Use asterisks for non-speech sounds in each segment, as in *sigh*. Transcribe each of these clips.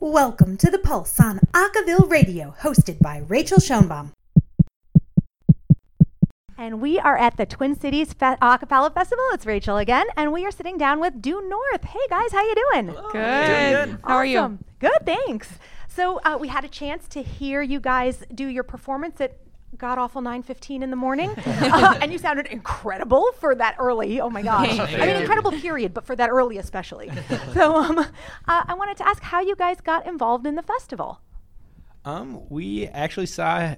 Welcome to The Pulse on Acaville Radio, hosted by Rachael Schoenbaum. And we are at the Twin Cities Fe- Acapella Festival. It's Rachael again, and we are sitting down with Due North. Hey guys, how you doing? Good. How are you? Good, thanks. So uh, we had a chance to hear you guys do your performance at God awful 9:15 in the morning, *laughs* uh, and you sounded incredible for that early. Oh my gosh! Thank I mean, incredible period, but for that early especially. so um, uh, I wanted to ask how you guys got involved in the festival. Um, we actually saw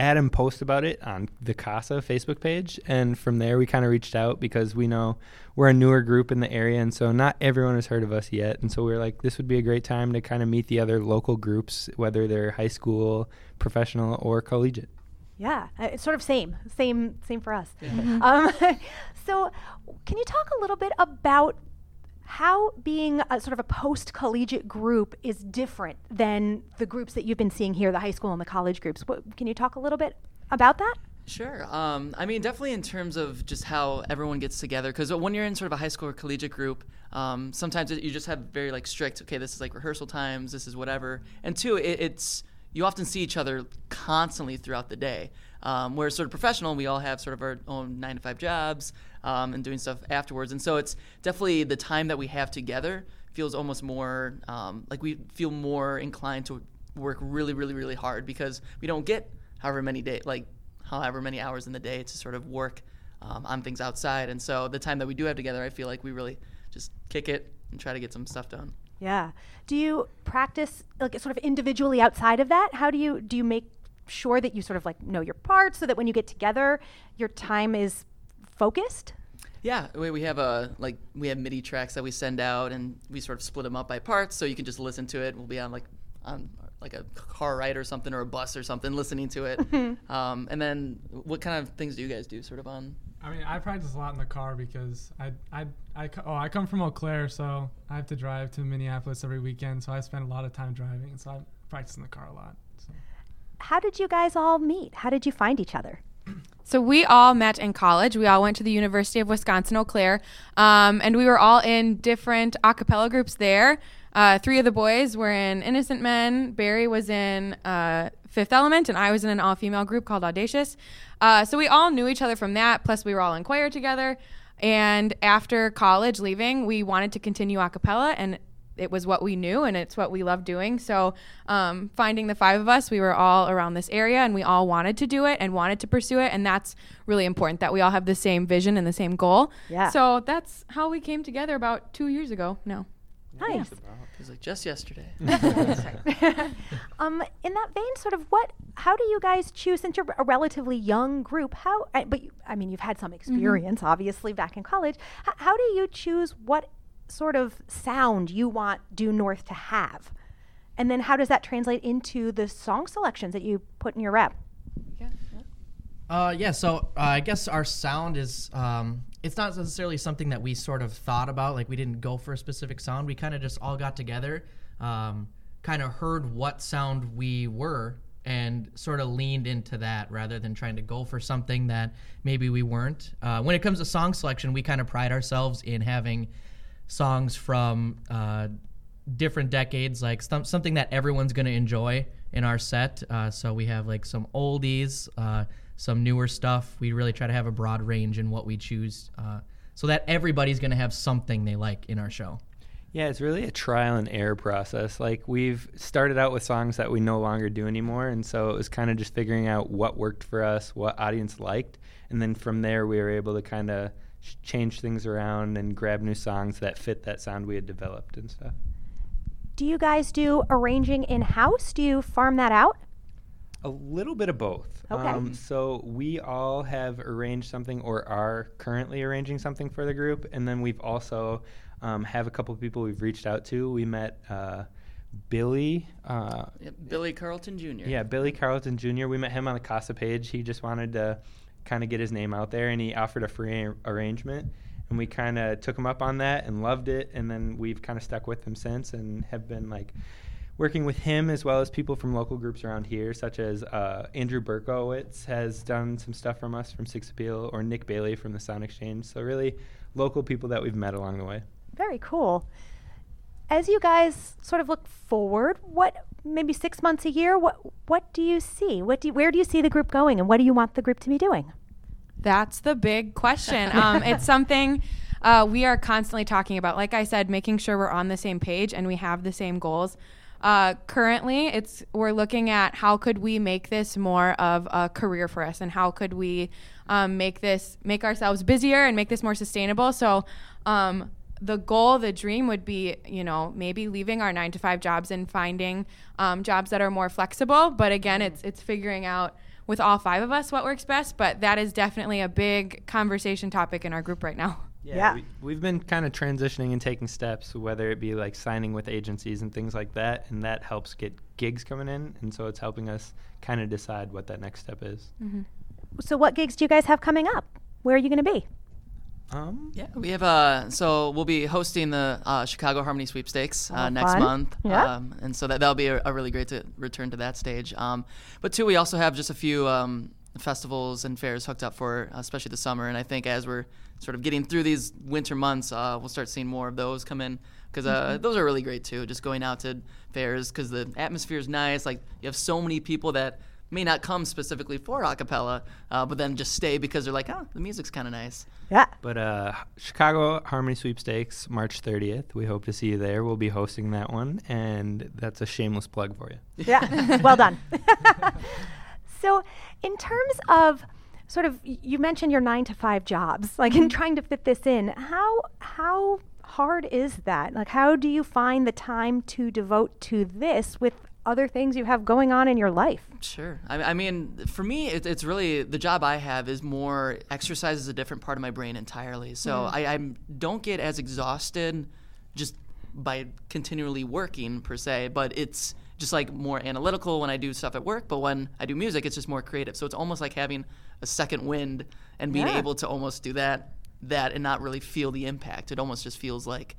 Adam post about it on the CASA Facebook page, and from there we kind of reached out because we know we're a newer group in the area, and so not everyone has heard of us yet. And so we were like, this would be a great time to kind of meet the other local groups, whether they're high school, professional, or collegiate. Yeah, uh, it's sort of same, same, same for us. *laughs* Um, *laughs* so, can you talk a little bit about how being a sort of a post-collegiate group is different than the groups that you've been seeing here, the high school and the college groups? What, can you talk a little bit about that? Sure. Um, I mean, definitely in terms of just how everyone gets together, because when you're in sort of a high school or collegiate group, um, sometimes it, you just have very like strict. Okay, this is like rehearsal times. This is whatever. And two, it, it's you often see each other constantly throughout the day. Um, whereas sort of professional, we all have sort of our own nine to five jobs um, and doing stuff afterwards. And so it's definitely the time that we have together feels almost more um, like we feel more inclined to work really, really, really hard because we don't get however many day like however many hours in the day to sort of work um, on things outside. And so the time that we do have together, I feel like we really just kick it and try to get some stuff done. Yeah. Do you practice like sort of individually outside of that? How do you do you make sure that you sort of like know your parts so that when you get together, your time is focused? Yeah, we, we have a like we have MIDI tracks that we send out, and we sort of split them up by parts, so you can just listen to it. We'll be on like on like a car ride or something, or a bus or something, listening to it. *laughs* um, and then, what kind of things do you guys do, sort of on? I mean, I practice a lot in the car because I, I, I, oh, I come from Eau Claire, so I have to drive to Minneapolis every weekend. So I spend a lot of time driving, so I practice in the car a lot. So. How did you guys all meet? How did you find each other? *clears throat* So we all met in college. We all went to the University of Wisconsin Eau Claire, um, and we were all in different a cappella groups there. Uh, three of the boys were in Innocent Men. Barry was in uh, Fifth Element, and I was in an all-female group called Audacious. Uh, so we all knew each other from that. Plus, we were all in choir together. And after college, leaving, we wanted to continue a cappella, and it was what we knew and it's what we loved doing. So, um, finding the five of us, we were all around this area and we all wanted to do it and wanted to pursue it. And that's really important that we all have the same vision and the same goal. Yeah. So, that's how we came together about two years ago now. Nice. Was like just yesterday. *laughs* *laughs* um, in that vein, sort of what? How do you guys choose? Since you're a relatively young group, how? I, but you, I mean, you've had some experience, obviously, back in college. H- how do you choose what sort of sound you want Due North to have, and then how does that translate into the song selections that you put in your rep? Uh, yeah, so uh, I guess our sound is, um, it's not necessarily something that we sort of thought about. Like, we didn't go for a specific sound. We kind of just all got together, um, kind of heard what sound we were, and sort of leaned into that rather than trying to go for something that maybe we weren't. Uh, when it comes to song selection, we kind of pride ourselves in having songs from uh, different decades, like some, something that everyone's going to enjoy in our set. Uh, so we have like some oldies, some newer stuff. We really try to have a broad range in what we choose uh, so that everybody's going to have something they like in our show. Yeah, it's really a trial and error process. Like we've started out with songs that we no longer do anymore, and so it was kind of just figuring out what worked for us, what audience liked, and then from there we were able to kind of sh- change things around and grab new songs that fit that sound we had developed and stuff. Do you guys do arranging in house? Do you farm that out? A little bit of both. Okay. so we all have arranged something or are currently arranging something for the group, and then we've also um, have a couple of people we've reached out to. We met uh, Billy. Uh, Yep, Billy Carlton Jr. yeah, Billy Carlton Jr. We met him on the CASA page. He just wanted to kind of get his name out there, and he offered a free ar- arrangement. And we kind of took him up on that and loved it. And then we've kind of stuck with him since and have been like working with him as well as people from local groups around here, such as uh, Andrew Berkowitz has done some stuff from us from Six Appeal, or Nick Bailey from the Sound Exchange. So really, local people that we've met along the way. Very cool. as you guys sort of look forward, what maybe six months a year, what what do you see? What do you, where do you see the group going, and what do you want the group to be doing? That's the big question. *laughs* Um, it's something uh, we are constantly talking about. Like I said, making sure we're on the same page and we have the same goals. Uh, currently, it's we're looking at how could we make this more of a career for us, and how could we um, make this make ourselves busier and make this more sustainable. So. Um, the goal, the dream would be, you know, maybe leaving our nine to five jobs and finding um, jobs that are more flexible. But again, it's it's figuring out with all five of us what works best. But that is definitely a big conversation topic in our group right now. Yeah. We, we've been kind of transitioning and taking steps, whether it be like signing with agencies and things like that, and that helps get gigs coming in, and so it's helping us kind of decide what that next step is. So, what gigs do you guys have coming up? Where are you going to be? Um, Yeah, we have uh so we'll be hosting the uh, Chicago Harmony Sweepstakes uh, Oh, next fun. month, Yeah. um, and so that that'll be a, a really great to return to that stage. Um, but two, we also have just a few um, festivals and fairs hooked up for, uh, especially the summer. And I think as we're sort of getting through these winter months, uh, we'll start seeing more of those come in because uh, Mm-hmm. those are really great too. Just going out to fairs because the atmosphere is nice. Like you have so many people that may not come specifically for acapella, uh, but then just stay because they're like, oh, the music's kind of nice. Yeah. But uh, Chicago Harmony Sweepstakes, March 30th. We hope to see you there. We'll be hosting that one, and that's a shameless plug for you. Yeah. well done. *laughs* so, in terms of sort of, you mentioned your nine to five jobs, like in mm-hmm. trying to fit this in. How how hard is that? Like, how do you find the time to devote to this with other things you have going on in your life? Sure. I, I mean, for me, it, it's really the job I have is more exercise is a different part of my brain entirely. So mm. I, I don't get as exhausted just by continually working per se, but it's just like more analytical when I do stuff at work. But when I do music, it's just more creative. So it's almost like having a second wind and being Yeah. able to almost do that, that, and not really feel the impact. It almost just feels like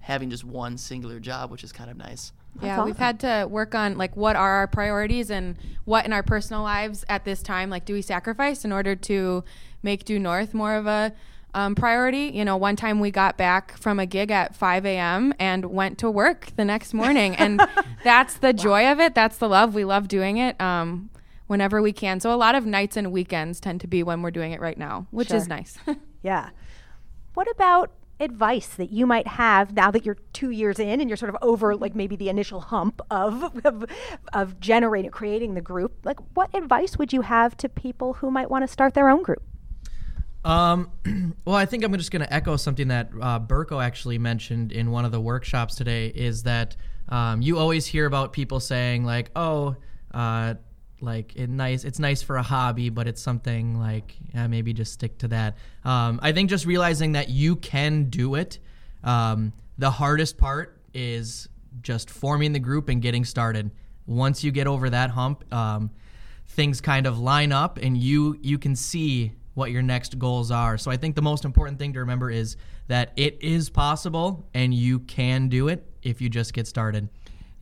having just one singular job, which is kind of nice. yeah, we've had to work on like what are our priorities and what in our personal lives at this time like do we sacrifice in order to make due north more of a um, priority. You know, one time we got back from a gig at 5 a.m. and went to work the next morning, and *laughs* that's the joy of it. That's the love. We love doing it. Um, Whenever we can. So, a lot of nights and weekends tend to be when we're doing it right now, which is nice. *laughs* Yeah. What about advice that you might have now that you're two years in and you're sort of over like maybe the initial hump of of, of generating creating the group? Like what advice would you have to people who might want to start their own group? Um, *clears throat* well, I think I'm just going to echo something that uh, Burko actually mentioned in one of the workshops today. Is that um, you always hear about people saying like, "Oh, uh, like it nice, it's nice for a hobby, but it's something like yeah, maybe just stick to that." Um, I think just realizing that you can do it. Um, the hardest part is just forming the group and getting started. Once you get over that hump, um, things kind of line up and you you can see what your next goals are. So I think the most important thing to remember is that it is possible and you can do it if you just get started.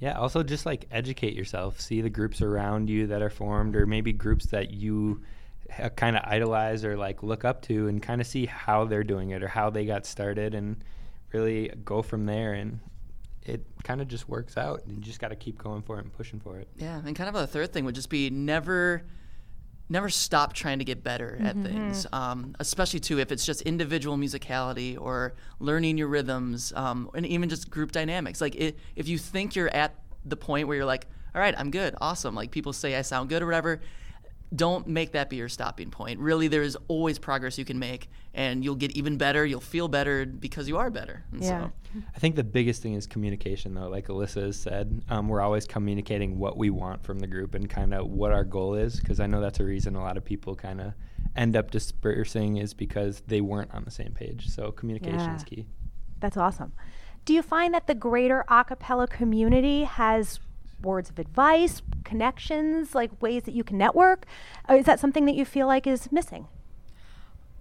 Yeah, also just like educate yourself. See the groups around you that are formed, or maybe groups that you uh, kind of idolize or like look up to, and kind of see how they're doing it or how they got started, and really go from there. And it kind of just works out. And you just got to keep going for it and pushing for it. Yeah, and kind of a third thing would just be never, never stop trying to get better at things. Um, especially too if it's just individual musicality or learning your rhythms, um, and even just group dynamics. Like it, if you think you're at the point where you're like, all right, I'm good, awesome. Like people say I sound good or whatever. Don't make that be your stopping point. Really, there is always progress you can make, and you'll get even better. You'll feel better because you are better. And Yeah. So, I think the biggest thing is communication, though. Like Alyssa has said, um, we're always communicating what we want from the group and kind of what our goal is. Because I know that's a reason a lot of people kind of end up dispersing is because they weren't on the same page. So communication is key. That's awesome. Do you find that the greater a cappella community has words of advice, connections, like ways that you can network? Or is that something that you feel like is missing?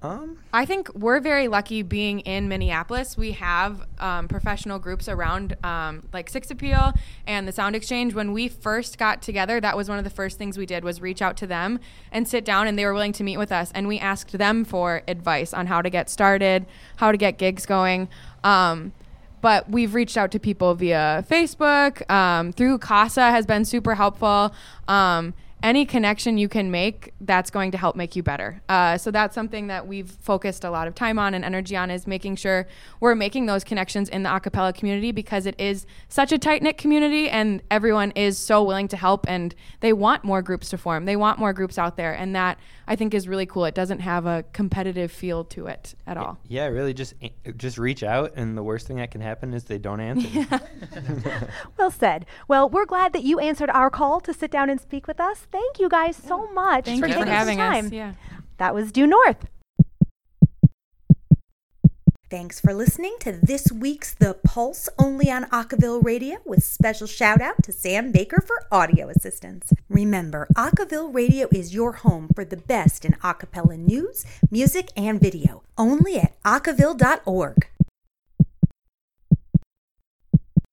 Um, I think we're very lucky being in Minneapolis. We have um, professional groups around, um, like Six Appeal and the Sound Exchange. When we first got together, that was one of the first things we did was reach out to them and sit down, and they were willing to meet with us. And we asked them for advice on how to get started, how to get gigs going. Um, but we've reached out to people via Facebook, um, through CASA has been super helpful. Um, any connection you can make that's going to help make you better uh, so that's something that we've focused a lot of time on and energy on is making sure we're making those connections in the acapella community because it is such a tight-knit community and everyone is so willing to help and they want more groups to form they want more groups out there and that i think is really cool it doesn't have a competitive feel to it at all Yeah, really just just reach out, and the worst thing that can happen is they don't answer. *laughs* Well said. Well, we're glad that you answered our call to sit down and speak with us. Thank you guys so much thank for you for having the time. us yeah That was Due North. Thanks for listening to this week's The Pulse only on Acaville Radio with special shout out to Sam Baker for audio assistance. Remember, Acaville Radio is your home for the best in acapella news, music, and video. Only at acaville.org.